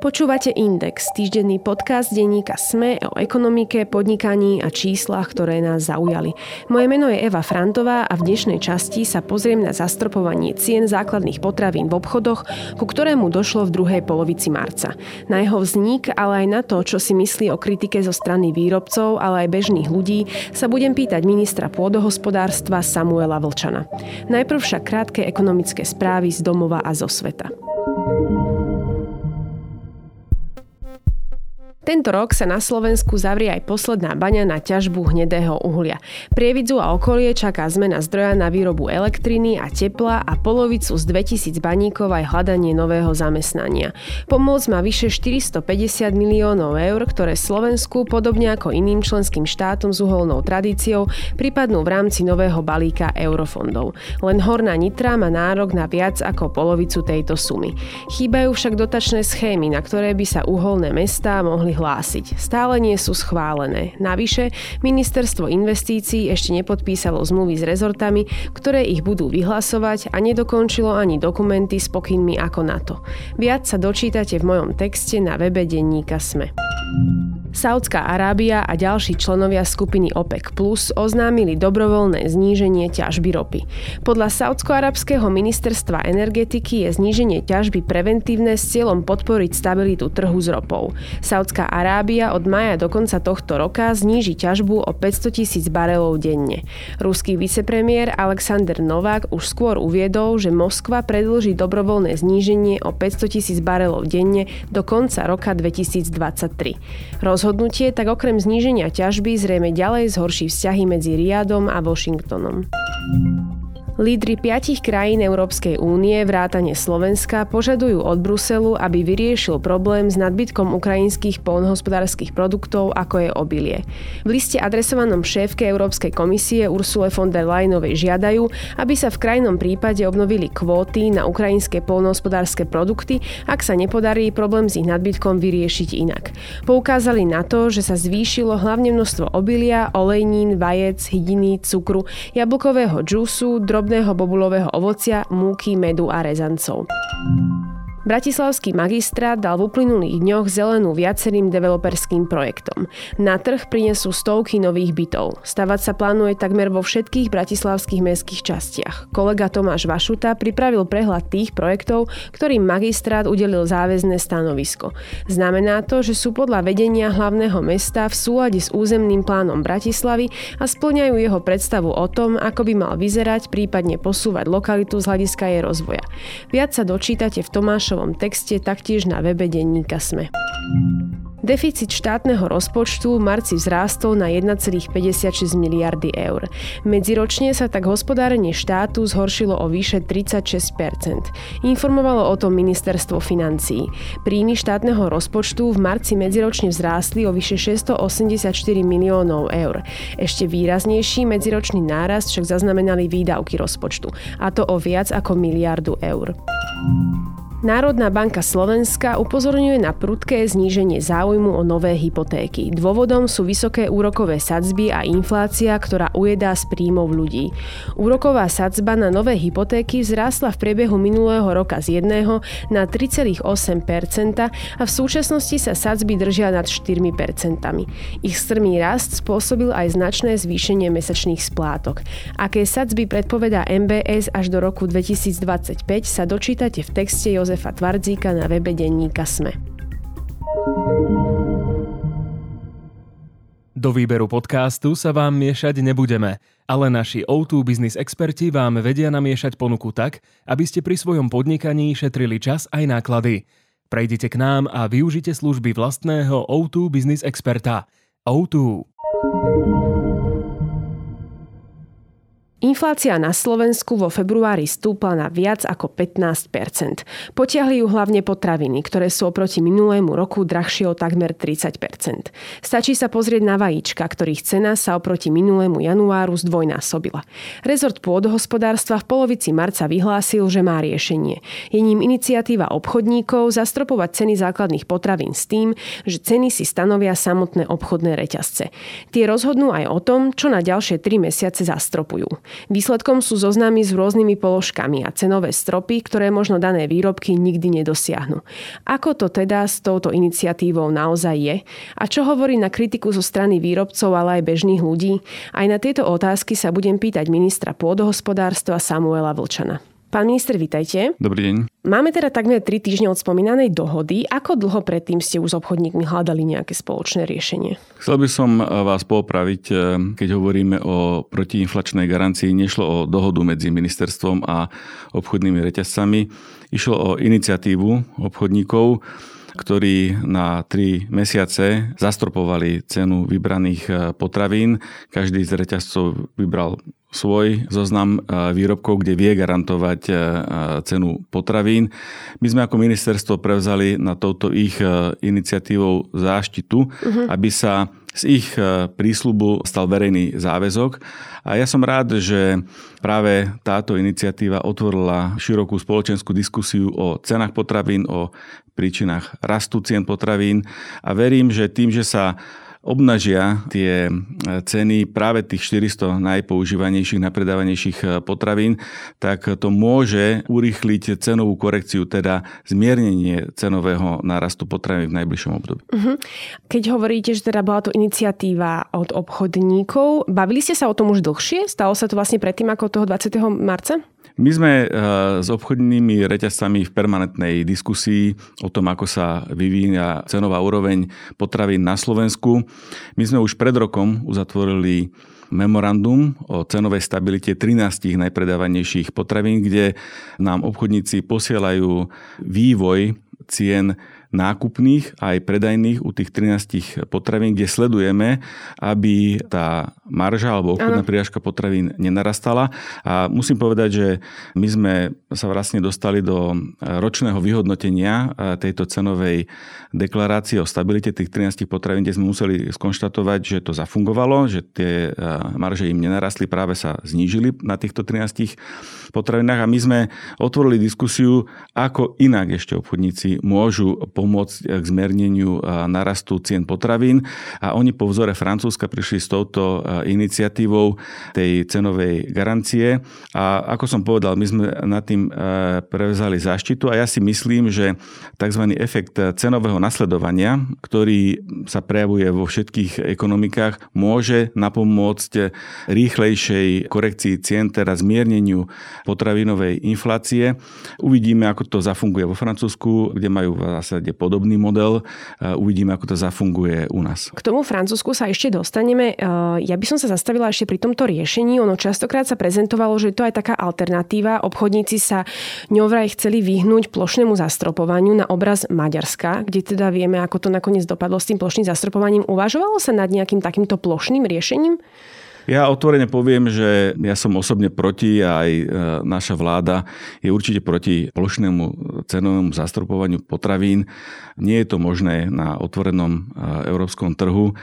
Počúvate Index, týždenný podcast denníka SME o ekonomike, podnikaní a číslach, ktoré nás zaujali. Moje meno je Eva Frantová a v dnešnej časti sa pozriem na zastropovanie cien základných potravín v obchodoch, ku ktorému došlo v druhej polovici marca. Na jeho vznik, ale aj na to, čo si myslí o kritike zo strany výrobcov, ale aj bežných ľudí, sa budem pýtať ministra pôdohospodárstva Samuela Vlčana. Najprv však krátke ekonomické správy z domova a zo sveta. Tento rok sa na Slovensku zavrie aj posledná baňa na ťažbu hnedého uhlia. Prievidzu a okolie čaká zmena zdroja na výrobu elektriny a tepla a polovicu z 2000 baníkov aj hľadanie nového zamestnania. Pomoc má vyše 450 miliónov eur, ktoré Slovensku, podobne ako iným členským štátom s uholnou tradíciou, pripadnú v rámci nového balíka eurofondov. Len Horná Nitra má nárok na viac ako polovicu tejto sumy. Chýbajú však dotačné schémy, na ktoré by sa uholné mestá mohli hlásiť. Stále nie sú schválené. Navyše, ministerstvo investícií ešte nepodpísalo zmluvy s rezortami, ktoré ich budú vyhlasovať a nedokončilo ani dokumenty s pokynmi ako na to. Viac sa dočítate v mojom texte na webe denníka SME. Saudská Arábia a ďalší členovia skupiny OPEC Plus oznámili dobrovoľné zníženie ťažby ropy. Podľa Saudsko-arabského ministerstva energetiky je zníženie ťažby preventívne s cieľom podporiť stabilitu trhu s ropou. Saudská Arábia od maja do konca tohto roka zníži ťažbu o 500 tisíc barelov denne. Ruský vicepremiér Alexander Novák už skôr uviedol, že Moskva predlží dobrovoľné zníženie o 500 tisíc barelov denne do konca roka 2023. Rozhodnutie tak okrem zníženia ťažby zrejme ďalej zhorší vzťahy medzi Riadom a Washingtonom. Lídry piatich krajín Európskej únie, vrátane Slovenska, požadujú od Bruselu, aby vyriešil problém s nadbytkom ukrajinských polnohospodárskych produktov, ako je obilie. V liste adresovanom šéfke Európskej komisie Ursule von der Leyenovej žiadajú, aby sa v krajnom prípade obnovili kvóty na ukrajinské polnohospodárske produkty, ak sa nepodarí problém s ich nadbytkom vyriešiť inak. Poukázali na to, že sa zvýšilo hlavne množstvo obilia, olejnín, vajec, hydiny, cukru, jablkového džusu, drob drobného bobulového ovocia, múky, medu a rezancov. Bratislavský magistrát dal v uplynulých dňoch zelenú viacerým developerským projektom. Na trh prinesú stovky nových bytov. Stavať sa plánuje takmer vo všetkých bratislavských mestských častiach. Kolega Tomáš Vašuta pripravil prehľad tých projektov, ktorým magistrát udelil záväzné stanovisko. Znamená to, že sú podľa vedenia hlavného mesta v súlade s územným plánom Bratislavy a splňajú jeho predstavu o tom, ako by mal vyzerať, prípadne posúvať lokalitu z hľadiska jej rozvoja. Viac sa dočítate v Tomáš Tomášovom texte taktiež na webe denníka SME. Deficit štátneho rozpočtu v marci vzrástol na 1,56 miliardy eur. Medziročne sa tak hospodárenie štátu zhoršilo o vyše 36% Informovalo o tom ministerstvo financií. Príjmy štátneho rozpočtu v marci medziročne vzrástli o vyše 684 miliónov eur. Ešte výraznejší medziročný nárast však zaznamenali výdavky rozpočtu, a to o viac ako miliardu eur. Národná banka Slovenska upozorňuje na prudké zníženie záujmu o nové hypotéky. Dôvodom sú vysoké úrokové sadzby a inflácia, ktorá ujedá z príjmov ľudí. Úroková sadzba na nové hypotéky vzrástla v priebehu minulého roka z 1 na 3,8% a v súčasnosti sa sadzby držia nad 4% Ich strmý rast spôsobil aj značné zvýšenie mesačných splátok. Aké sadzby predpovedá MBS až do roku 2025 sa dočítate v texte Jozef Jozefa Tvardzíka na webe denníka Sme. Do výberu podcastu sa vám miešať nebudeme, ale naši O2 Business experti vám vedia namiešať ponuku tak, aby ste pri svojom podnikaní šetrili čas aj náklady. Prejdite k nám a využite služby vlastného O2 Business experta. O2. Inflácia na Slovensku vo februári stúpla na viac ako 15 Potiahli ju hlavne potraviny, ktoré sú oproti minulému roku drahšie o takmer 30% Stačí sa pozrieť na vajíčka, ktorých cena sa oproti minulému januáru zdvojnásobila. Rezort pôdohospodárstva v polovici marca vyhlásil, že má riešenie. Je ním iniciatíva obchodníkov zastropovať ceny základných potravín s tým, že ceny si stanovia samotné obchodné reťazce. Tie rozhodnú aj o tom, čo na ďalšie 3 mesiace zastropujú. Výsledkom sú zoznamy s rôznymi položkami a cenové stropy, ktoré možno dané výrobky nikdy nedosiahnu. Ako to teda s touto iniciatívou naozaj je? A čo hovorí na kritiku zo strany výrobcov, ale aj bežných ľudí? Aj na tieto otázky sa budem pýtať ministra pôdohospodárstva Samuela Vlčana. Pán minister, vitajte. Dobrý deň. Máme teda takmer 3 týždne od spomínanej dohody. Ako dlho predtým ste už s obchodníkmi hľadali nejaké spoločné riešenie? Chcel by som eh, vás popraviť, eh, keď hovoríme o protiinflačnej garancii. Nešlo o dohodu medzi ministerstvom a obchodnými reťazcami. Išlo o iniciatívu obchodníkov, ktorí na 3 mesiace zastropovali cenu vybraných eh, potravín. Každý z reťazcov vybral svoj zoznam e, výrobkov, kde vie garantovať e, cenu potravín. My sme ako ministerstvo prevzali na touto ich e, iniciatívou záštitu, uh-huh. aby sa z ich prísľubu stal verejný záväzok. A ja som rád, že práve táto iniciatíva otvorila širokú spoločenskú diskusiu o cenách potravín, o príčinách rastu cien potravín a verím, že tým, že sa obnažia tie e, ceny práve tých 400 najpoužívanejších, najpredávanejších e, potravín, tak to môže urýchliť cenovú korekciu, teda zmiernenie cenového nárastu potravín v najbližšom období. Uh-huh. Keď hovoríte, že teda bola to iniciatíva od obchodníkov, bavili ste sa o tom už dlhšie? Stalo sa to vlastne predtým ako toho 20. marca? My sme eh, s obchodnými reťazcami v permanentnej diskusii o tom, ako sa vyvíja cenová úroveň potravín na Slovensku. My sme už pred rokom uzatvorili memorandum o cenovej stabilite 13 najpredávanejších potravín, kde nám obchodníci posielajú vývoj cien nákupných aj predajných u tých 13 potravín, kde sledujeme, aby tá marža alebo obchodná príražka potravín nenarastala. A musím povedať, že my sme sa vlastne dostali do ročného vyhodnotenia tejto cenovej deklarácie o stabilite tých 13 potravín, kde sme museli skonštatovať, že to zafungovalo, že tie marže im nenarastli, práve sa znížili na týchto 13 potravinách a my sme otvorili diskusiu, ako inak ešte obchodníci môžu pomôcť k zmerneniu narastu cien potravín a oni po vzore Francúzska prišli s touto iniciatívou tej cenovej garancie a ako som povedal, my sme nad tým prevzali záštitu a ja si myslím, že tzv. efekt cenového nasledovania, ktorý sa prejavuje vo všetkých ekonomikách, môže napomôcť rýchlejšej korekcii cien, teda zmierneniu potravinovej inflácie. Uvidíme, ako to zafunguje vo Francúzsku, kde majú v zásade zásade podobný model. Uvidíme, ako to zafunguje u nás. K tomu Francúzsku sa ešte dostaneme. Ja by som sa zastavila ešte pri tomto riešení. Ono častokrát sa prezentovalo, že to je taká alternatíva. Obchodníci sa ňou vraj chceli vyhnúť plošnému zastropovaniu na obraz Maďarska, kde teda vieme, ako to nakoniec dopadlo s tým plošným zastropovaním. Uvažovalo sa nad nejakým takýmto plošným riešením? Ja otvorene poviem, že ja som osobne proti a aj e, naša vláda je určite proti plošnému cenovému zastropovaniu potravín. Nie je to možné na otvorenom e, európskom trhu.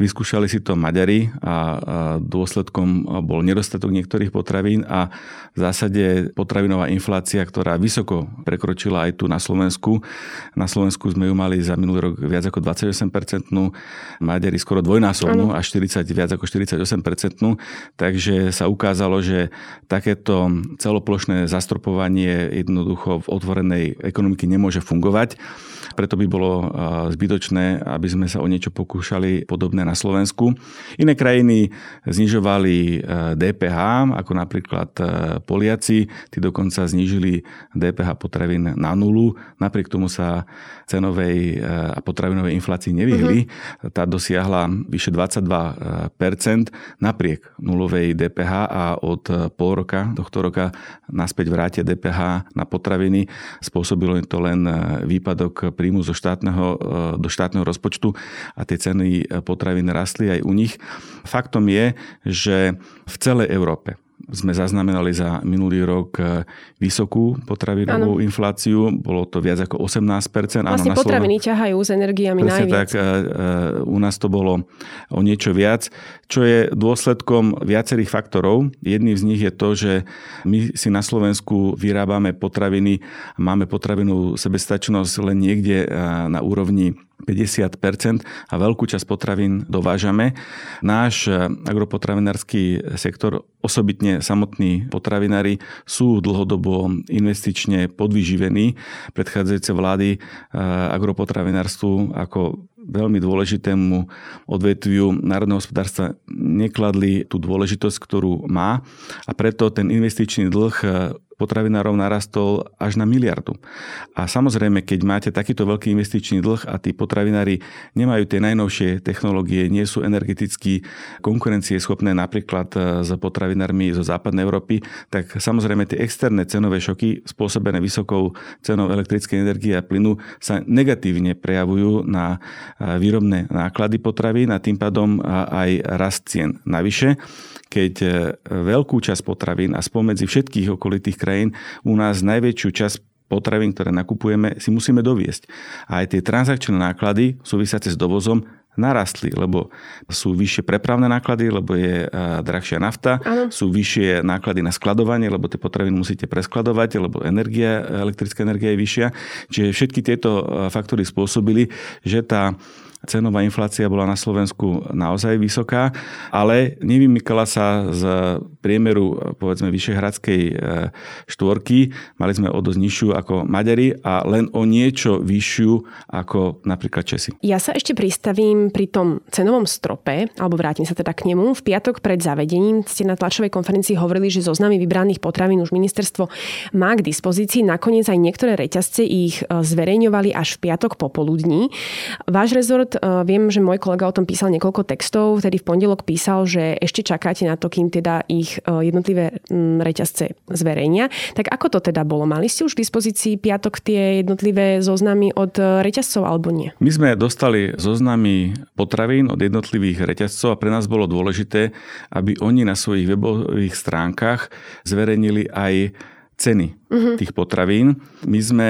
Vyskúšali si to Maďari a dôsledkom bol nedostatok niektorých potravín a v zásade potravinová inflácia, ktorá vysoko prekročila aj tu na Slovensku. Na Slovensku sme ju mali za minulý rok viac ako 28%, Maďari skoro dvojnásobnú, až 40, viac ako 48%. Takže sa ukázalo, že takéto celoplošné zastropovanie jednoducho v otvorenej ekonomiky nemôže fungovať. Preto by bolo zbytočné, aby sme sa o niečo pokúšali podobné na Slovensku. Iné krajiny znižovali DPH, e, ako napríklad e, Poliaci, tí dokonca znížili DPH potravín na nulu, napriek tomu sa cenovej e, a potravinovej inflácii nevyhli. Uh-huh. Tá dosiahla vyše 22% napriek nulovej DPH a od pol roka, tohto roka naspäť vrátia DPH na potraviny. Spôsobilo to len výpadok príjmu zo štátneho, do štátneho rozpočtu a tie ceny potravín potravín rastli aj u nich. Faktom je, že v celej Európe sme zaznamenali za minulý rok e, vysokú potravinovú ano. infláciu. Bolo to viac ako 18%. Vlastne Áno, potraviny Sloven... ťahajú s energiami Presne najviac. tak. E, e, u nás to bolo o niečo viac, čo je dôsledkom viacerých faktorov. Jedným z nich je to, že my si na Slovensku vyrábame potraviny, máme potravinovú sebestačnosť len niekde na úrovni 50% a veľkú časť potravín dovážame. Náš agropotravinársky sektor, osobitne samotní potravinári, sú dlhodobo investične podvyživení. Predchádzajúce vlády agropotravinárstvu ako veľmi dôležitému odvetviu národného hospodárstva nekladli tú dôležitosť, ktorú má a preto ten investičný dlh potravinárov narastol až na miliardu. A samozrejme, keď máte takýto veľký investičný dlh a tí potravinári nemajú tie najnovšie technológie, nie sú energeticky konkurencieschopné napríklad e, s potravinármi zo západnej Európy, tak samozrejme tie externé cenové šoky spôsobené vysokou cenou elektrickej energie a plynu sa negatívne prejavujú na e, výrobné náklady potravín a tým pádom aj rast cien. Navyše, keď e, veľkú časť potravín a spomedzi všetkých okolitých krajín u nás najväčšiu časť potravín, ktoré nakupujeme, si musíme doviesť. A aj tie transakčné náklady súvisiace s dovozom narastli, lebo sú vyššie prepravné náklady, lebo je e, drahšia nafta, ano. sú vyššie náklady na skladovanie, lebo tie potraviny musíte preskladovať, lebo energia, elektrická energia je vyššia. Čiže všetky tieto e, faktory spôsobili, že tá cenová inflácia bola na Slovensku naozaj vysoká, ale nevymykala sa z priemeru povedzme Vyšehradskej e, štvorky. Mali sme o dosť nižšiu ako Maďari a len o niečo vyššiu ako napríklad Česi. Ja sa ešte pristavím pri tom cenovom strope, alebo vrátim sa teda k nemu. V piatok pred zavedením ste na tlačovej konferencii hovorili, že zoznamy vybraných potravín už ministerstvo má k dispozícii. Nakoniec aj niektoré reťazce ich e, zverejňovali až v piatok popoludní. Váš rezort Napríklad viem, že môj kolega o tom písal niekoľko textov, vtedy v pondelok písal, že ešte čakáte na to, kým teda ich jednotlivé reťazce zverejnia. Tak ako to teda bolo? Mali ste už v dispozícii piatok tie jednotlivé zoznamy od reťazcov alebo nie? My sme dostali zoznamy potravín od jednotlivých reťazcov a pre nás bolo dôležité, aby oni na svojich webových stránkach zverejnili aj ceny uh-huh. tých potravín. My sme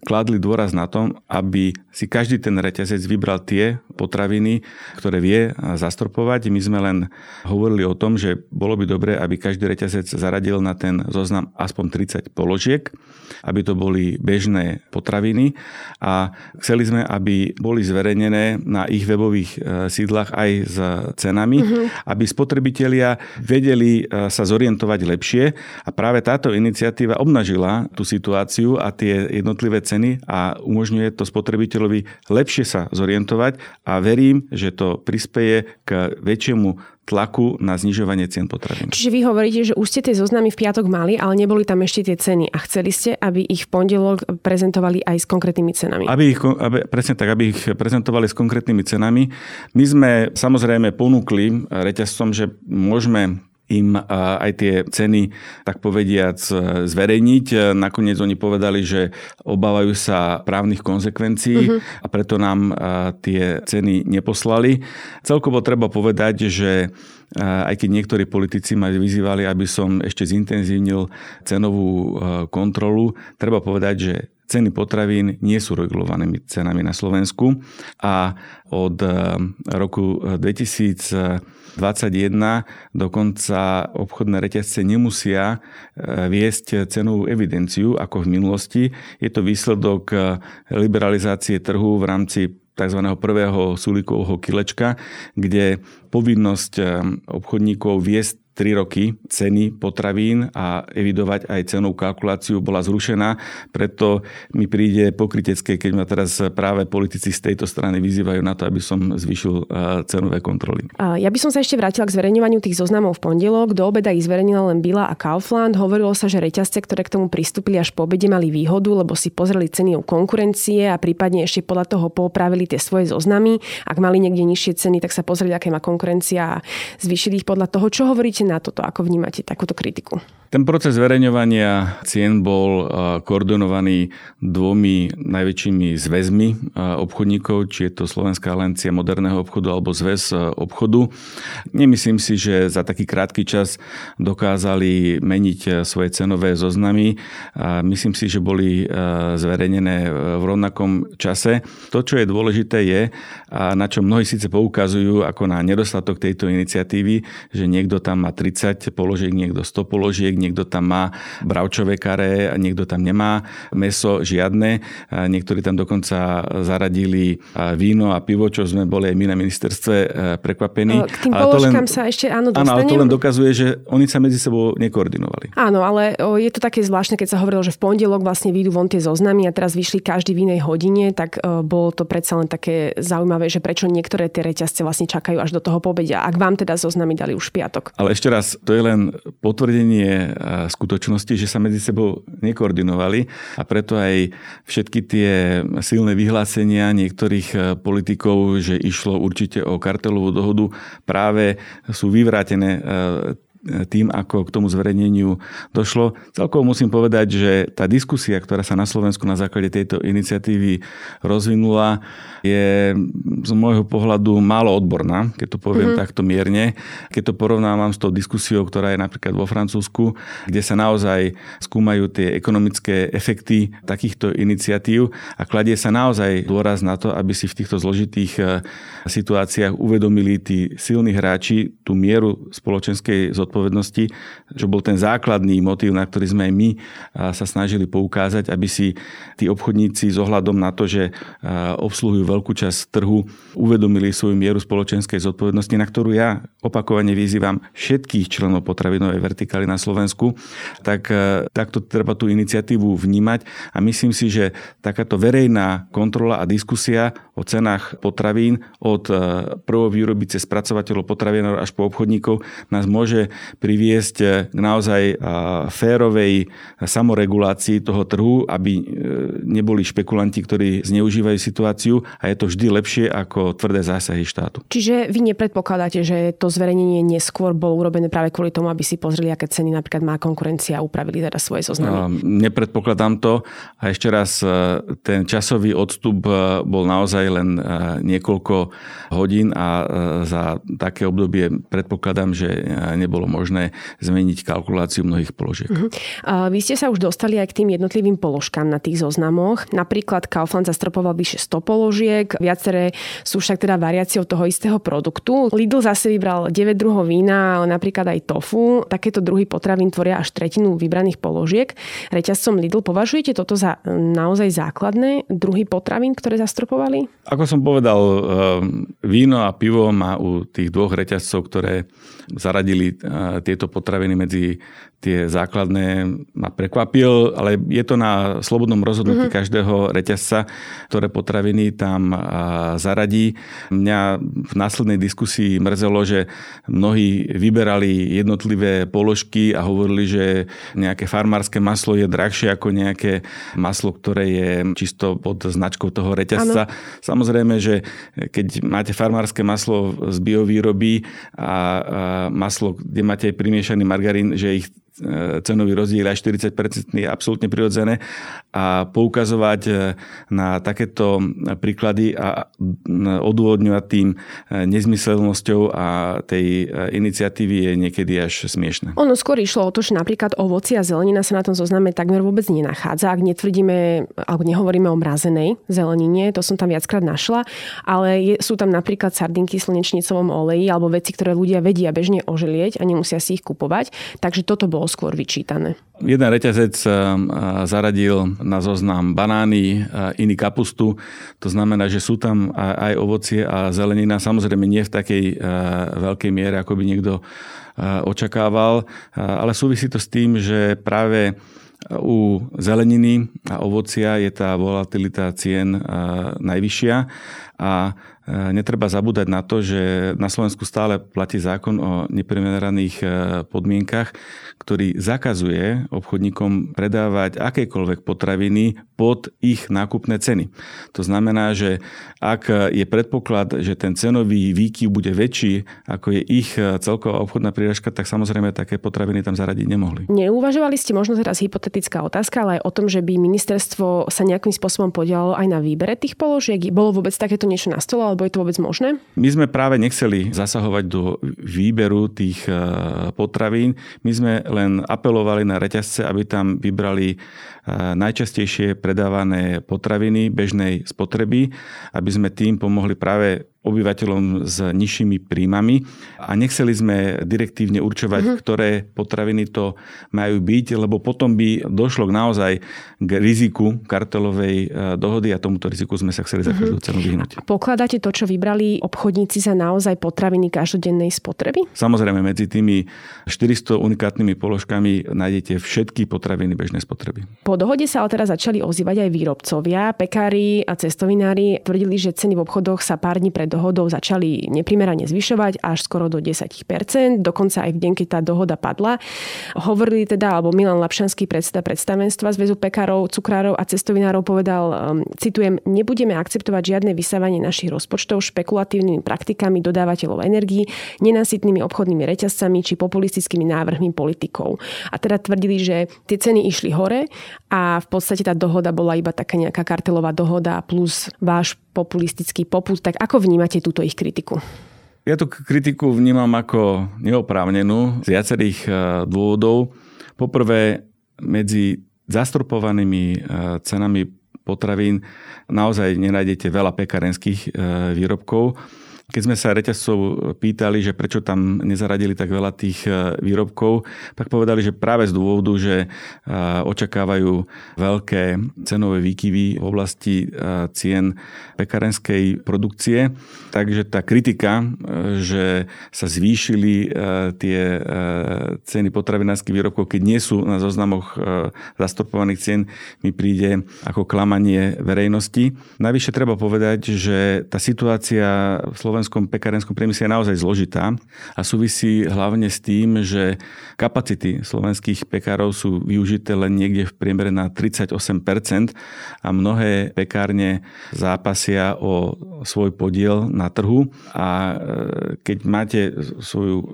kladli dôraz na tom, aby si každý ten reťazec vybral tie potraviny, ktoré vie zastropovať. My sme len hovorili o tom, že bolo by dobré, aby každý reťazec zaradil na ten zoznam aspoň 30 položiek, aby to boli bežné potraviny a chceli sme, aby boli zverejnené na ich webových e, sídlach aj s cenami, mm-hmm. aby spotrebitelia vedeli e, sa zorientovať lepšie a práve táto iniciatíva obnažila tú situáciu a tie jednotlivé ceny a umožňuje to spotrebiteľovi lepšie sa zorientovať a verím, že to prispeje k väčšiemu tlaku na znižovanie cien potravín. Čiže vy hovoríte, že už ste tie zoznamy v piatok mali, ale neboli tam ešte tie ceny a chceli ste, aby ich v pondelok prezentovali aj s konkrétnymi cenami. Aby ich, aby, presne tak, aby ich prezentovali s konkrétnymi cenami. My sme samozrejme ponúkli reťazcom, že môžeme im aj tie ceny, tak povediac, zverejniť. Nakoniec oni povedali, že obávajú sa právnych konsekvencií uh-huh. a preto nám tie ceny neposlali. Celkovo treba povedať, že aj keď niektorí politici ma vyzývali, aby som ešte zintenzívnil cenovú kontrolu, treba povedať, že ceny potravín nie sú regulovanými cenami na Slovensku a od roku 2000 2021 dokonca obchodné reťazce nemusia e, viesť cenovú evidenciu ako v minulosti. Je to výsledok e, liberalizácie trhu v rámci tzv. prvého sulíkového kilečka, kde povinnosť obchodníkov viesť 3 roky ceny potravín a evidovať aj cenovú kalkuláciu bola zrušená. Preto mi príde pokrytecké, keď ma teraz práve politici z tejto strany vyzývajú na to, aby som zvyšil cenové kontroly. Ja by som sa ešte vrátila k zverejňovaniu tých zoznamov v pondelok. Do obeda ich zverejnila len Bila a Kaufland. Hovorilo sa, že reťazce, ktoré k tomu pristúpili až po obede, mali výhodu, lebo si pozreli ceny u konkurencie a prípadne ešte podľa toho popravili tie svoje zoznamy. Ak mali niekde nižšie ceny, tak sa pozreli, aké má konkurencia a zvýšili ich podľa toho. Čo hovoríte na toto? Ako vnímate takúto kritiku? Ten proces zverejňovania cien bol koordinovaný dvomi najväčšími zväzmi obchodníkov, či je to Slovenská aliancia moderného obchodu alebo zväz obchodu. Nemyslím si, že za taký krátky čas dokázali meniť svoje cenové zoznamy. Myslím si, že boli zverejnené v rovnakom čase. To, čo je dôležité, je, na čo mnohí síce poukazujú ako na nedostatok tejto iniciatívy, že niekto tam má 30 položiek, niekto 100 položiek, niekto tam má bravčové karé niekto tam nemá meso žiadne. Niektorí tam dokonca zaradili víno a pivo, čo sme boli aj my na ministerstve prekvapení. K tým položkám sa ešte áno dostanem. Áno, ale to len dokazuje, že oni sa medzi sebou nekoordinovali. Áno, ale je to také zvláštne, keď sa hovorilo, že v pondelok vlastne vyjdú von tie zoznamy a teraz vyšli každý v inej hodine, tak bolo to predsa len také zaujímavé, že prečo niektoré tie reťazce vlastne čakajú až do toho pobedia. Ak vám teda zoznamy dali už piatok. Ale ešte raz, to je len potvrdenie skutočnosti, že sa medzi sebou nekoordinovali a preto aj všetky tie silné vyhlásenia niektorých politikov, že išlo určite o kartelovú dohodu, práve sú vyvrátené tým, ako k tomu zverejneniu došlo. Celkovo musím povedať, že tá diskusia, ktorá sa na Slovensku na základe tejto iniciatívy rozvinula, je z môjho pohľadu málo odborná, keď to poviem mm-hmm. takto mierne. Keď to porovnávam s tou diskusiou, ktorá je napríklad vo Francúzsku, kde sa naozaj skúmajú tie ekonomické efekty takýchto iniciatív a kladie sa naozaj dôraz na to, aby si v týchto zložitých eh, situáciách uvedomili tí silní hráči tú mieru spoločenskej zodpovednosti zodpovednosti, čo bol ten základný motív, na ktorý sme aj my sa snažili poukázať, aby si tí obchodníci s ohľadom na to, že obsluhujú veľkú časť trhu, uvedomili svoju mieru spoločenskej zodpovednosti, na ktorú ja opakovane vyzývam všetkých členov potravinovej vertikály na Slovensku, tak takto treba tú iniciatívu vnímať. A myslím si, že takáto verejná kontrola a diskusia o cenách potravín od prvovýroby cez spracovateľov potravinov až po obchodníkov nás môže priviesť eh, k naozaj eh, férovej samoregulácii toho trhu, aby eh, neboli špekulanti, ktorí zneužívajú situáciu a je to vždy lepšie ako tvrdé zásahy štátu. Čiže vy nepredpokladáte, že to zverejnenie neskôr bolo urobené práve kvôli tomu, aby si pozreli, aké ceny napríklad má konkurencia a upravili teda svoje zoznamy? Nepredpokladám to a ešte raz ten časový odstup bol naozaj len niekoľko hodín a za také obdobie predpokladám, že nebolo možné zmeniť kalkuláciu mnohých položiek. Uh-huh. Vy ste sa už dostali aj k tým jednotlivým položkám na tých zoznamoch. Napríklad Kaufland zastropoval vyše 100 položiek, viaceré sú však teda variáciou toho istého produktu. Lidl zase vybral 9 druhov vína, napríklad aj tofu. Takéto druhy potravín tvoria až tretinu vybraných položiek. Reťazcom Lidl považujete toto za naozaj základné druhy potravín, ktoré zastropovali? Ako som povedal, víno a pivo má u tých dvoch reťazcov, ktoré zaradili tieto potraviny medzi tie základné ma prekvapil, ale je to na slobodnom rozhodnutí uh-huh. každého reťazca, ktoré potraviny tam zaradí. Mňa v následnej diskusii mrzelo, že mnohí vyberali jednotlivé položky a hovorili, že nejaké farmárske maslo je drahšie ako nejaké maslo, ktoré je čisto pod značkou toho reťazca. Ano. Samozrejme, že keď máte farmárske maslo z biovýroby a maslo, kde máte aj primiešaný margarín, že ich cenový rozdiel aj 40% je absolútne prirodzené a poukazovať e, na takéto príklady a odôvodňovať tým e, nezmyselnosťou a tej iniciatívy je niekedy až smiešne. Ono skôr išlo o to, že napríklad ovoci a zelenina sa na tom zozname takmer vôbec nenachádza. Ak netvrdíme, alebo nehovoríme o mrazenej zelenine, to som tam viackrát našla, ale je, sú tam napríklad sardinky v slnečnicovom oleji alebo veci, ktoré ľudia vedia bežne oželieť a nemusia si ich kupovať. Takže toto bolo skôr vyčítané? Jeden reťazec eh, zaradil na zoznam banány, eh, iný kapustu. To znamená, že sú tam aj ovocie a zelenina. Samozrejme nie v takej eh, veľkej miere, ako by niekto očakával, ale súvisí to s tým, že práve u zeleniny a ovocia je tá volatilita cien najvyššia a netreba zabúdať na to, že na Slovensku stále platí zákon o neprimeraných podmienkach, ktorý zakazuje obchodníkom predávať akékoľvek potraviny pod ich nákupné ceny. To znamená, že ak je predpoklad, že ten cenový výkyv bude väčší, ako je ich celková obchodná príražka, tak samozrejme také potraviny tam zaradiť nemohli. Neuvažovali ste možno teraz hypotetická otázka, ale aj o tom, že by ministerstvo sa nejakým spôsobom podielalo aj na výbere tých položiek? Bolo vôbec takéto niečo na stole, alebo je to vôbec možné? My sme práve nechceli zasahovať do výberu tých eh, potravín. My sme len apelovali na reťazce, aby tam vybrali najčastejšie predávané potraviny bežnej spotreby, aby sme tým pomohli práve obyvateľom s nižšími príjmami a nechceli sme direktívne určovať, mm-hmm. ktoré potraviny to majú byť, lebo potom by došlo k naozaj k riziku kartelovej e, dohody a tomuto riziku sme sa chceli za mhm. každú cenu vyhnúť. Pokladáte to, čo vybrali obchodníci za naozaj potraviny každodennej spotreby? Samozrejme, medzi tými 400 unikátnymi položkami nájdete všetky potraviny bežnej spotreby. Po dohode sa ale teraz začali ozývať aj výrobcovia. Pekári a cestovinári tvrdili, že ceny v obchodoch sa pár dní pred dohodou začali neprimerane zvyšovať až skoro do 10%, dokonca aj v deň, keď tá dohoda padla. Hovorili teda, alebo Milan Lapšanský, predseda predstavenstva Zväzu pekárov, cukrárov a cestovinárov povedal, um, citujem, nebudeme akceptovať žiadne vysávanie našich rozpočtov špekulatívnymi praktikami dodávateľov energií, nenasytnými obchodnými reťazcami či populistickými návrhmi politikov. A teda tvrdili, že tie ceny išli hore a v podstate tá dohoda bola iba taká nejaká kartelová dohoda plus váš populistický poput. Tak ako vnímate túto ich kritiku? Ja tú kritiku vnímam ako neoprávnenú z viacerých e, dôvodov. Poprvé, medzi zastropovanými e, cenami potravín naozaj nenájdete veľa pekarenských e, výrobkov keď sme sa reťazcov pýtali, že prečo tam nezaradili tak veľa tých e, výrobkov, tak povedali, že práve z dôvodu, že e, očakávajú veľké cenové výkyvy v oblasti e, cien pekarenskej produkcie. Takže tá kritika, že sa zvýšili tie ceny potravinárskych výrobkov, keď nie sú na zoznamoch zastupovaných cien, mi príde ako klamanie verejnosti. Navyše treba povedať, že tá situácia v Slovensku slovenskom pekárenskom priemysle je naozaj zložitá a súvisí hlavne s tým, že kapacity slovenských pekárov sú využité len niekde v priemere na 38% a mnohé pekárne zápasia o svoj podiel na trhu. A e, keď máte svoju e,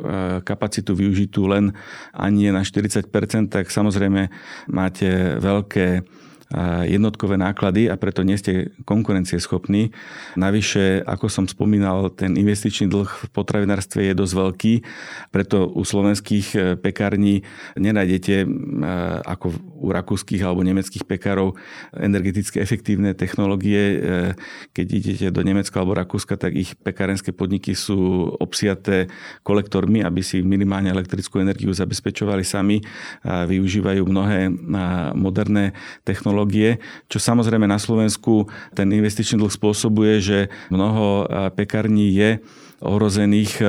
kapacitu využitú len ani na 40%, tak samozrejme máte veľké jednotkové náklady a preto nie ste konkurencieschopní. Navyše, ako som spomínal, ten investičný dlh v potravinárstve je dosť veľký, preto u slovenských e, pekární nenájdete e, ako u rakúskych alebo nemeckých pekárov energeticky efektívne technológie. E, keď idete do Nemecka alebo Rakúska, tak ich pekárenské podniky sú obsiaté kolektormi, aby si minimálne elektrickú energiu zabezpečovali sami. Využívajú mnohé moderné technológie technológie, čo samozrejme na Slovensku ten investičný dlh spôsobuje, že mnoho pekární je ohrozených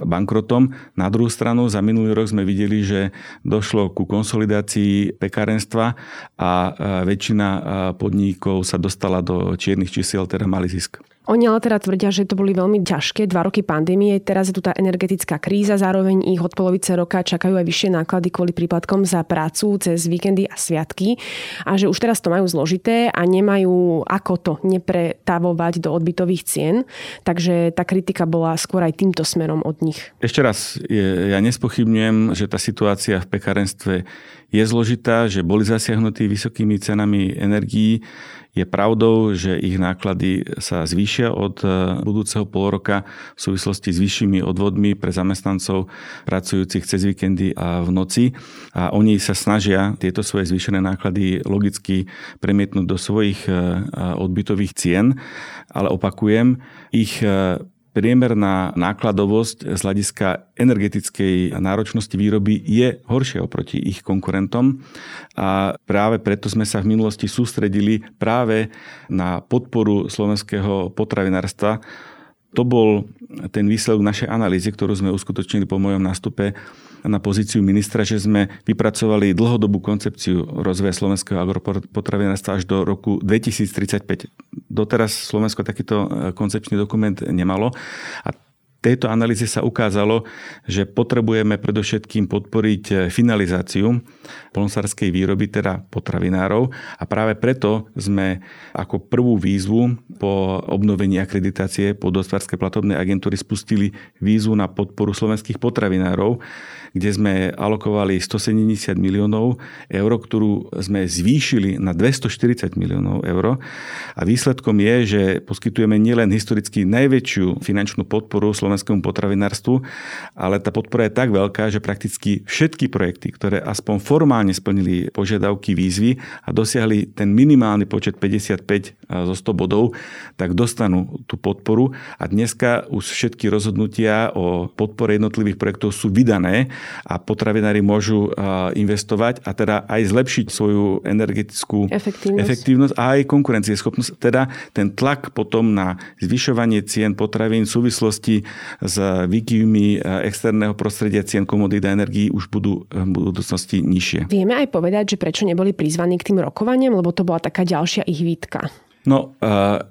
bankrotom. Na druhú stranu za minulý rok sme videli, že došlo ku konsolidácii pekárenstva a väčšina podnikov sa dostala do čiernych čísiel, teda mali zisk. Oni ale teda tvrdia, že to boli veľmi ťažké dva roky pandémie, teraz je tu tá energetická kríza, zároveň ich od polovice roka čakajú aj vyššie náklady kvôli príplatkom za prácu cez víkendy a sviatky a že už teraz to majú zložité a nemajú ako to nepretavovať do odbytových cien. Takže tá kritika bola skôr aj týmto smerom od nich. Ešte raz, ja nespochybňujem, že tá situácia v pekárenstve je zložitá, že boli zasiahnutí vysokými cenami energií. Je pravdou, že ich náklady sa zvýšia od e, budúceho pol roka v súvislosti s vyššími odvodmi pre zamestnancov pracujúcich cez víkendy a v noci. A oni sa snažia tieto svoje zvýšené náklady logicky premietnúť do svojich e, odbytových cien. Ale opakujem, ich e, priemerná nákladovosť z hľadiska energetickej náročnosti výroby je horšia oproti ich konkurentom a práve preto sme sa v minulosti sústredili práve na podporu slovenského potravinárstva. To bol ten výsledok našej analýzy, ktorú sme uskutočnili po mojom nástupe na pozíciu ministra, že sme vypracovali dlhodobú koncepciu rozvoja slovenského agropotravinárstva až do roku 2035. Doteraz Slovensko takýto e, koncepčný dokument nemalo a tejto analýze sa ukázalo, že potrebujeme predovšetkým podporiť e, finalizáciu polnosárskej výroby, teda potravinárov. A práve preto sme ako prvú výzvu po obnovení akreditácie podhospodárskej platobnej agentúry spustili výzvu na podporu slovenských potravinárov, kde sme alokovali 170 miliónov eur, ktorú sme zvýšili na 240 miliónov eur. A výsledkom je, že poskytujeme nielen historicky najväčšiu finančnú podporu slovenskému potravinárstvu, ale tá podpora je tak veľká, že prakticky všetky projekty, ktoré aspoň formálne splnili požiadavky výzvy a dosiahli ten minimálny počet 55 zo 100 bodov, tak dostanú tú podporu a dneska už všetky rozhodnutia o podpore jednotlivých projektov sú vydané a potravinári môžu investovať a teda aj zlepšiť svoju energetickú efektívnosť, efektívnosť a aj konkurencieschopnosť. Teda ten tlak potom na zvyšovanie cien potravín v súvislosti s výkyvmi externého prostredia cien komodít a energií už budú v budúcnosti nižšie. Vieme aj povedať, že prečo neboli prizvaní k tým rokovaniam, lebo to bola taká ďalšia ich výtka. No,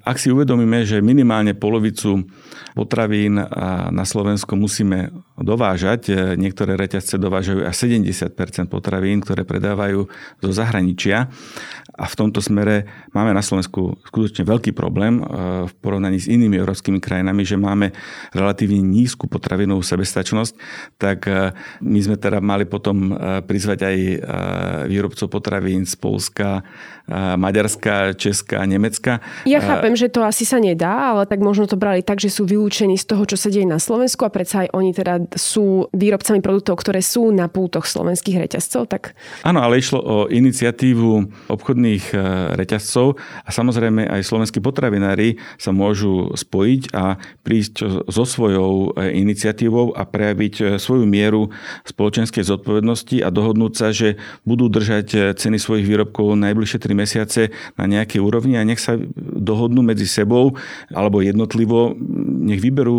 ak si uvedomíme, že minimálne polovicu potravín na Slovensku musíme dovážať, e, niektoré reťazce dovážajú až 70% potravín, ktoré predávajú zo zahraničia. A v tomto smere máme na Slovensku skutočne veľký problém e, v porovnaní s inými európskymi krajinami, že máme relatívne nízku potravinovú sebestačnosť, tak e, my sme teda mali potom prizvať aj výrobcov potravín z Polska, Maďarska, Česka, Nemecka. Ja chápem, že to asi sa nedá, ale tak možno to brali tak, že sú vylúčení z toho, čo sa deje na Slovensku a predsa aj oni teda sú výrobcami produktov, ktoré sú na pútoch slovenských reťazcov. Tak... Áno, ale išlo o iniciatívu obchodných e, reťazcov a samozrejme aj slovenskí potravinári sa môžu spojiť a prísť so svojou e, iniciatívou a prejaviť e, svoju mieru spoločenskej zodpovednosti a dohodnúť sa, že budú držať ceny svojich výrobkov najbližšie 3 mesiace na nejakej úrovni a nech sa dohodnú medzi sebou alebo jednotlivo, nech vyberú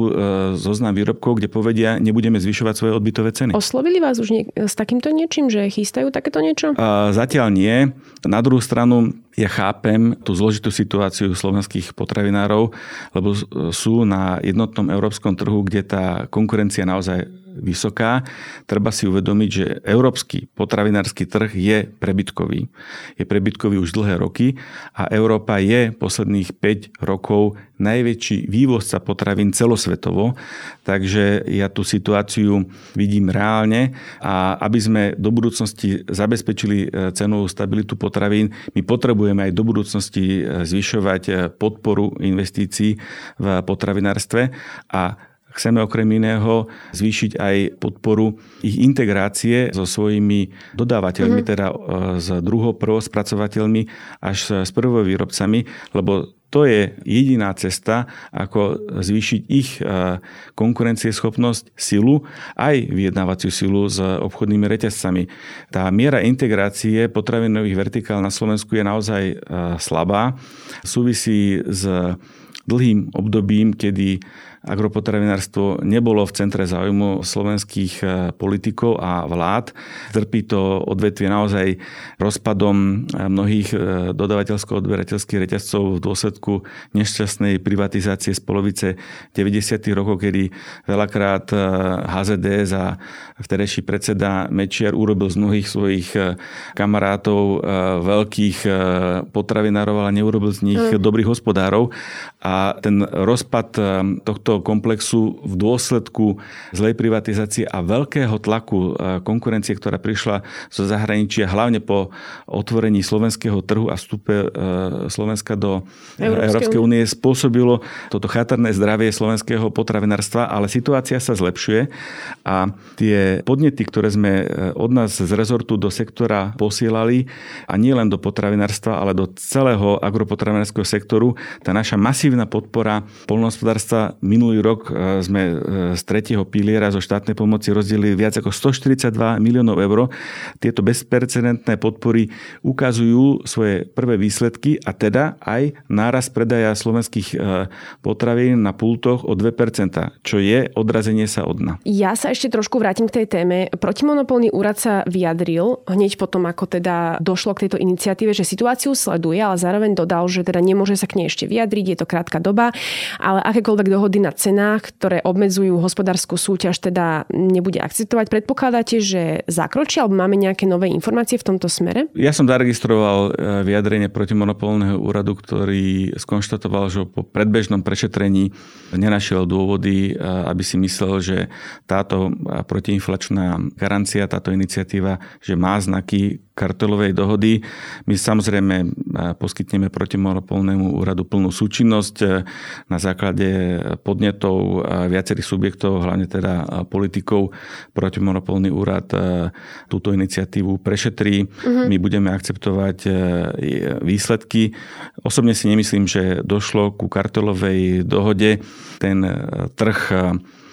zoznam výrobkov, kde povedia, nebudeme zvyšovať svoje odbytové ceny. Oslovili vás už nie, s takýmto niečím, že chystajú takéto niečo? A zatiaľ nie. Na druhú stranu ja chápem tú zložitú situáciu slovenských potravinárov, lebo sú na jednotnom európskom trhu, kde tá konkurencia naozaj vysoká. Treba si uvedomiť, že európsky potravinársky trh je prebytkový. Je prebytkový už dlhé roky a Európa je posledných 5 rokov najväčší vývozca potravín celosvetovo, takže ja tú situáciu vidím reálne a aby sme do budúcnosti zabezpečili e, cenovú stabilitu potravín, my potrebujeme aj do budúcnosti e, zvyšovať e, podporu investícií v potravinárstve a Chceme okrem iného zvýšiť aj podporu ich integrácie so svojimi dodávateľmi, mm-hmm. teda e, s druho prvospracovateľmi až s prvovýrobcami, lebo to je jediná cesta, ako zvýšiť ich e, konkurencieschopnosť, silu, aj vyjednávaciu silu s obchodnými reťazcami. Tá miera integrácie potravinových vertikál na Slovensku je naozaj e, slabá. Súvisí s dlhým obdobím, kedy agropotravinárstvo nebolo v centre záujmu slovenských e, politikov a vlád. Trpí to odvetvie naozaj rozpadom e, mnohých e, dodavateľsko-odberateľských reťazcov v dôsledku nešťastnej privatizácie z polovice 90. rokov, kedy veľakrát HZD a vtedejší predseda Mečiar urobil z mnohých svojich kamarátov veľkých potravinárov, ale neurobil z nich mm. dobrých hospodárov. A ten rozpad tohto tohto komplexu v dôsledku zlej privatizácie a veľkého tlaku e, konkurencie, ktorá prišla zo zahraničia, hlavne po otvorení slovenského trhu a vstupe e, Slovenska do Európskej únie, spôsobilo toto chatarné zdravie slovenského potravinárstva, ale situácia sa zlepšuje a tie podnety, ktoré sme e, od nás z rezortu do sektora posielali a nie len do potravinárstva, ale do celého agropotravinárskeho sektoru, tá naša masívna podpora polnohospodárstva Minulý rok e, sme e, z tretieho piliera zo štátnej pomoci rozdelili viac ako 142 miliónov eur. Tieto bezprecedentné podpory ukazujú svoje prvé výsledky a teda aj náraz predaja slovenských e, potravín na pultoch o 2%, čo je odrazenie sa od dna. Ja sa ešte trošku vrátim k tej téme. Protimonopolný úrad sa vyjadril hneď potom, ako teda došlo k tejto iniciatíve, že situáciu sleduje, ale zároveň dodal, že teda nemôže sa k nej ešte vyjadriť, je to krátka doba, ale akékoľvek dohody na cenách, ktoré obmedzujú hospodárskú súťaž, teda nebude akceptovať. Predpokladáte, že zakročí, alebo máme nejaké nové informácie v tomto smere? Ja som zaregistroval e, vyjadrenie protimonopolného úradu, ktorý skonštatoval, že po predbežnom prešetrení nenašiel dôvody, e, aby si myslel, že táto protiinflačná garancia, táto iniciatíva, že má znaky kartelovej dohody. My samozrejme poskytneme protimonopolnému úradu plnú súčinnosť na základe podnetov viacerých subjektov, hlavne teda politikov. Protimonopolný úrad túto iniciatívu prešetrí. Uh-huh. My budeme akceptovať výsledky. Osobne si nemyslím, že došlo ku kartelovej dohode. Ten trh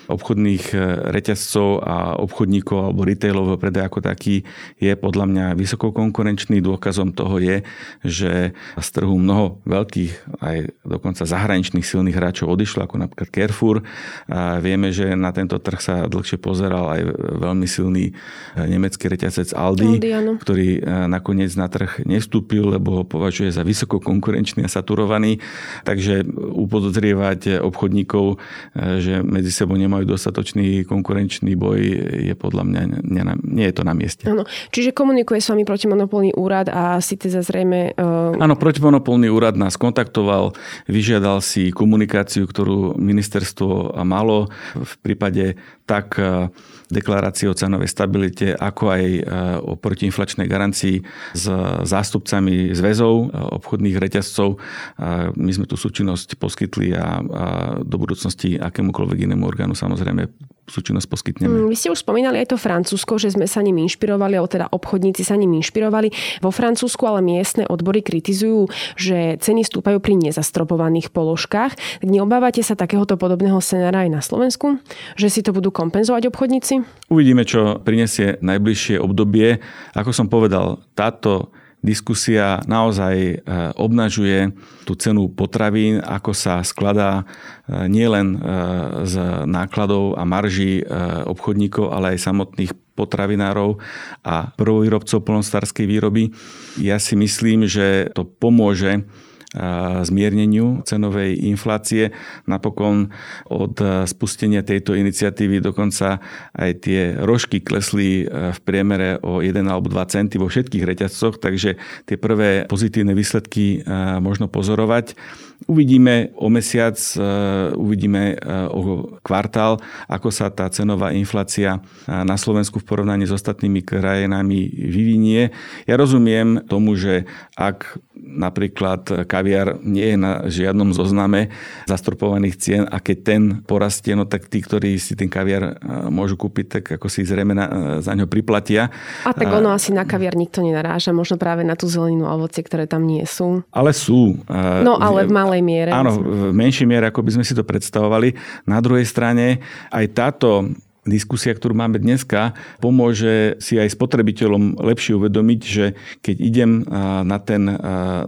obchodných e, reťazcov a obchodníkov alebo retailového predaja ako taký je podľa mňa vysoko konkurenčný. Dôkazom toho je, že z trhu mnoho veľkých aj dokonca zahraničných silných hráčov odišlo, ako napríklad Carrefour. A vieme, že na tento trh sa dlhšie pozeral aj veľmi silný e, nemecký reťazec Aldi, Aldi ktorý e, nakoniec na trh nestúpil, lebo ho považuje za vysoko konkurenčný a saturovaný. Takže upodozrievať obchodníkov, že medzi sebou nemajú nemajú dostatočný konkurenčný boj, je podľa mňa, nie, nie je to na mieste. Áno, čiže komunikuje s vami protimonopolný úrad a si teda zrejme... Uh... Áno, protimonopolný úrad nás kontaktoval, vyžiadal si komunikáciu, ktorú ministerstvo malo v prípade tak uh, deklarácie o cenovej stabilite, ako aj e, o protiinflačnej garancii s zástupcami zväzov e, obchodných reťazcov. My sme tú súčinnosť poskytli a do budúcnosti akémukoľvek inému orgánu samozrejme súčinnosť poskytneme. Mm, vy ste už spomínali aj to Francúzsko, že sme sa ním inšpirovali, alebo teda obchodníci sa ním inšpirovali. Vo Francúzsku ale miestne odbory kritizujú, že ceny stúpajú pri nezastropovaných položkách. Neobávate sa takéhoto podobného scenára aj na Slovensku? Že si to budú kompenzovať obchodníci? Uvidíme, čo prinesie najbližšie obdobie. Ako som povedal, táto diskusia naozaj e, obnažuje tú cenu potravín, ako sa skladá e, nielen e, z nákladov a marží obchodníkov, ale aj samotných potravinárov a prvovýrobcov polnostárskej výroby. Ja si myslím, že to pomôže zmierneniu cenovej inflácie. Napokon od spustenia tejto iniciatívy dokonca aj tie rožky klesli v priemere o 1 alebo 2 centy vo všetkých reťazcoch, takže tie prvé pozitívne výsledky možno pozorovať. Uvidíme o mesiac, uvidíme o kvartál, ako sa tá cenová inflácia na Slovensku v porovnaní s ostatnými krajinami vyvinie. Ja rozumiem tomu, že ak napríklad kaviar nie je na žiadnom zozname zastropovaných cien a keď ten porastie, no tak tí, ktorí si ten kaviar môžu kúpiť, tak ako si zrejme na, za ňo priplatia. A tak ono a... asi na kaviar nikto nenaráža, možno práve na tú zeleninu a ovocie, ktoré tam nie sú. Ale sú. No ale v malej miere. Áno, v menšej miere, ako by sme si to predstavovali. Na druhej strane aj táto diskusia, ktorú máme dneska, pomôže si aj spotrebiteľom lepšie uvedomiť, že keď idem na ten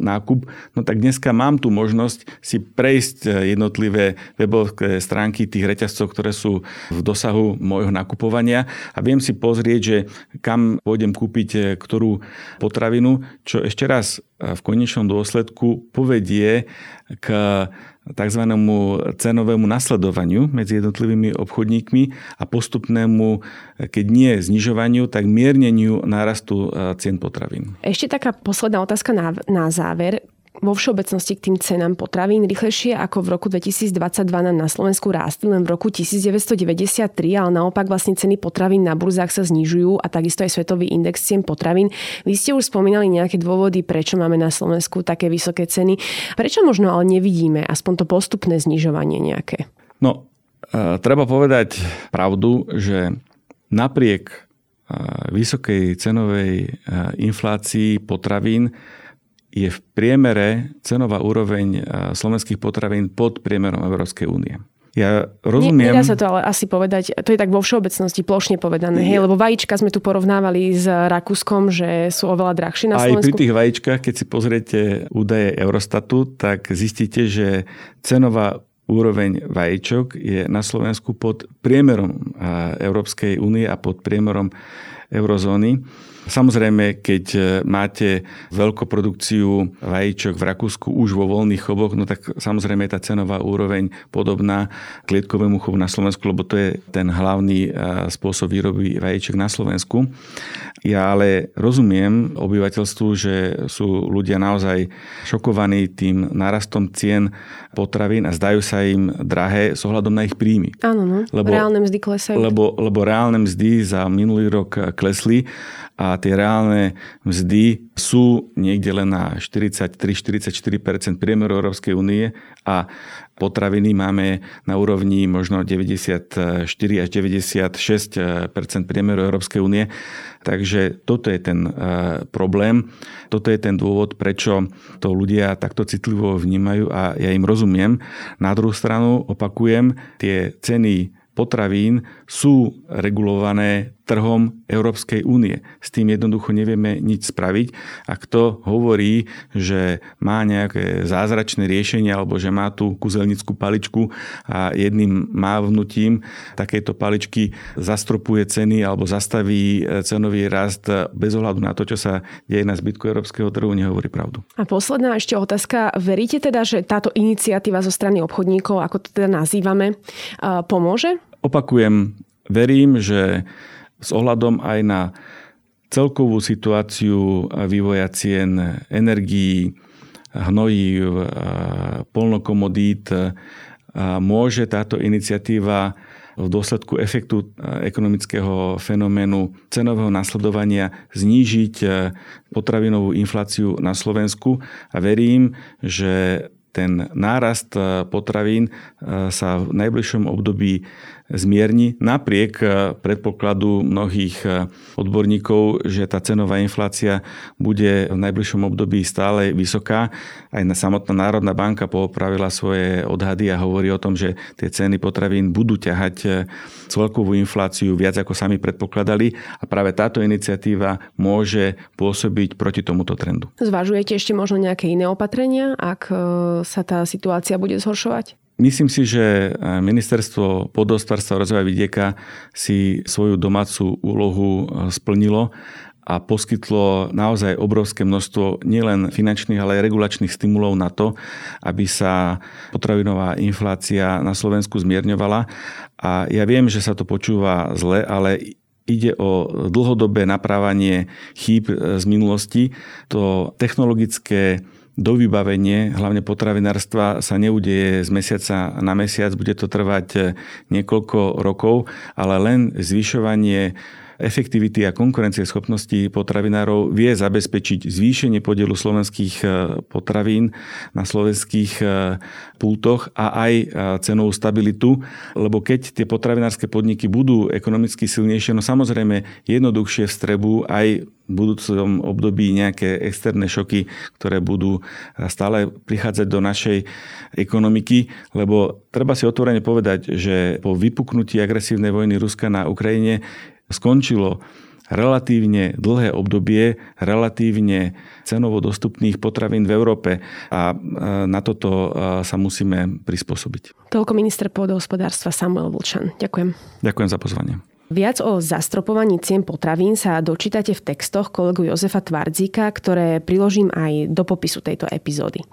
nákup, no tak dneska mám tu možnosť si prejsť jednotlivé webové stránky tých reťazcov, ktoré sú v dosahu môjho nakupovania a viem si pozrieť, že kam pôjdem kúpiť ktorú potravinu, čo ešte raz v konečnom dôsledku povedie k tzv. cenovému nasledovaniu medzi jednotlivými obchodníkmi a postupnému, keď nie znižovaniu, tak mierneniu nárastu cien potravín. Ešte taká posledná otázka na, na záver vo všeobecnosti k tým cenám potravín rýchlejšie ako v roku 2022 na Slovensku rástli len v roku 1993, ale naopak vlastne ceny potravín na burzách sa znižujú a takisto aj svetový index cien potravín. Vy ste už spomínali nejaké dôvody, prečo máme na Slovensku také vysoké ceny. Prečo možno ale nevidíme aspoň to postupné znižovanie nejaké? No, e, treba povedať pravdu, že napriek e, vysokej cenovej e, inflácii potravín je v priemere cenová úroveň slovenských potravín pod priemerom Európskej únie. Ja rozumiem... Nedá sa to ale asi povedať, to je tak vo všeobecnosti plošne povedané, hej, lebo vajíčka sme tu porovnávali s Rakúskom, že sú oveľa drahšie na Slovensku. Aj pri tých vajíčkach, keď si pozriete údaje Eurostatu, tak zistíte, že cenová úroveň vajíčok je na Slovensku pod priemerom Európskej únie a pod priemerom eurozóny. Samozrejme, keď e, máte veľkoprodukciu vajíčok v Rakúsku už vo voľných choboch, no tak samozrejme je tá cenová úroveň podobná klietkovému chovu na Slovensku, lebo to je ten hlavný e, spôsob výroby vajíčok na Slovensku. Ja ale rozumiem obyvateľstvu, že sú ľudia naozaj šokovaní tým narastom cien potravín a zdajú sa im drahé s ohľadom na ich príjmy. Áno, no. Lebo, reálne mzdy klesajú. Lebo, lebo reálne mzdy za minulý rok klesli a tie reálne mzdy sú niekde len na 43-44% priemeru Európskej únie a potraviny máme na úrovni možno 94 až 96% priemeru Európskej únie. Takže toto je ten eh, problém, toto je ten dôvod, prečo to ľudia takto citlivo vnímajú a ja im rozumiem. Na druhú stranu opakujem, tie ceny potravín sú regulované trhom Európskej únie. S tým jednoducho nevieme nič spraviť. A kto hovorí, že má nejaké zázračné riešenie alebo že má tú kuzelnickú paličku a jedným mávnutím takéto paličky zastropuje ceny alebo zastaví cenový rast bez ohľadu na to, čo sa deje na zbytku európskeho trhu, nehovorí pravdu. A posledná ešte otázka. Veríte teda, že táto iniciatíva zo strany obchodníkov, ako to teda nazývame, pomôže? Opakujem, verím, že s ohľadom aj na celkovú situáciu vývoja cien energií, hnojív, polnokomodít, môže táto iniciatíva v dôsledku efektu ekonomického fenoménu cenového nasledovania znížiť potravinovú infláciu na Slovensku. A verím, že ten nárast potravín sa v najbližšom období zmierni napriek eh, predpokladu mnohých eh, odborníkov, že tá cenová inflácia bude v najbližšom období stále vysoká. Aj na samotná Národná banka popravila svoje odhady a hovorí o tom, že tie ceny potravín budú ťahať eh, celkovú infláciu viac ako sami predpokladali a práve táto iniciatíva môže pôsobiť proti tomuto trendu. Zvažujete ešte možno nejaké iné opatrenia, ak sa tá situácia bude zhoršovať? Myslím si, že e, ministerstvo podostvarstva a rozvoja vidieka si svoju domácu úlohu e, splnilo a poskytlo naozaj obrovské množstvo nielen finančných, ale aj regulačných stimulov na to, aby sa potravinová inflácia na Slovensku zmierňovala. A ja viem, že sa to počúva zle, ale ide o dlhodobé naprávanie chýb e, z minulosti. To technologické dovybavenie, hlavne potravinárstva, sa neudeje z mesiaca na mesiac, bude to trvať eh, niekoľko rokov, ale len zvyšovanie efektivity a konkurencie schopnosti potravinárov vie zabezpečiť zvýšenie podielu slovenských e, potravín na slovenských e, pultoch a aj e, cenovú stabilitu, lebo keď tie potravinárske podniky budú ekonomicky silnejšie, no samozrejme jednoduchšie vstrebu aj v budúcom období nejaké externé šoky, ktoré budú stále prichádzať do našej ekonomiky, lebo treba si otvorene povedať, že po vypuknutí agresívnej vojny Ruska na Ukrajine skončilo relatívne dlhé obdobie relatívne cenovo dostupných potravín v Európe a e, na toto e, sa musíme prispôsobiť. Toľko minister pôdohospodárstva Samuel Vlčan. Ďakujem. Ďakujem za pozvanie. Viac o zastropovaní cien potravín sa dočítate v textoch kolegu Jozefa Tvardzika, ktoré priložím aj do popisu tejto epizódy.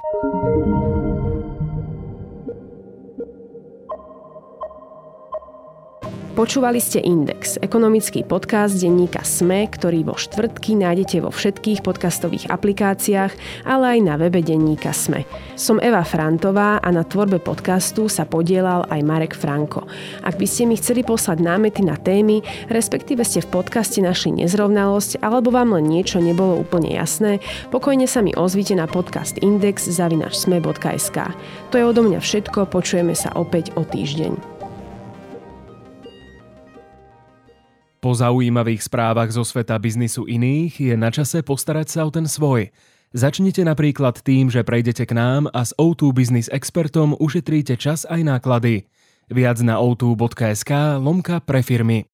Počúvali ste Index, ekonomický podcast denníka SME, ktorý vo štvrtky nájdete vo všetkých podcastových aplikáciách, ale aj na webe denníka SME. Som Eva Frantová a na tvorbe podcastu sa podielal aj Marek Franko. Ak by ste mi chceli poslať námety na témy, respektíve ste v podcaste našli nezrovnalosť alebo vám len niečo nebolo úplne jasné, pokojne sa mi ozvite na podcast index zavinačsme.sk. To je odo mňa všetko, počujeme sa opäť o týždeň. Po zaujímavých správach zo sveta biznisu iných je na čase postarať sa o ten svoj. Začnite napríklad tým, že prejdete k nám a s O2 Business expertom ušetríte čas aj náklady. Viac na o2.sk lomka pre firmy.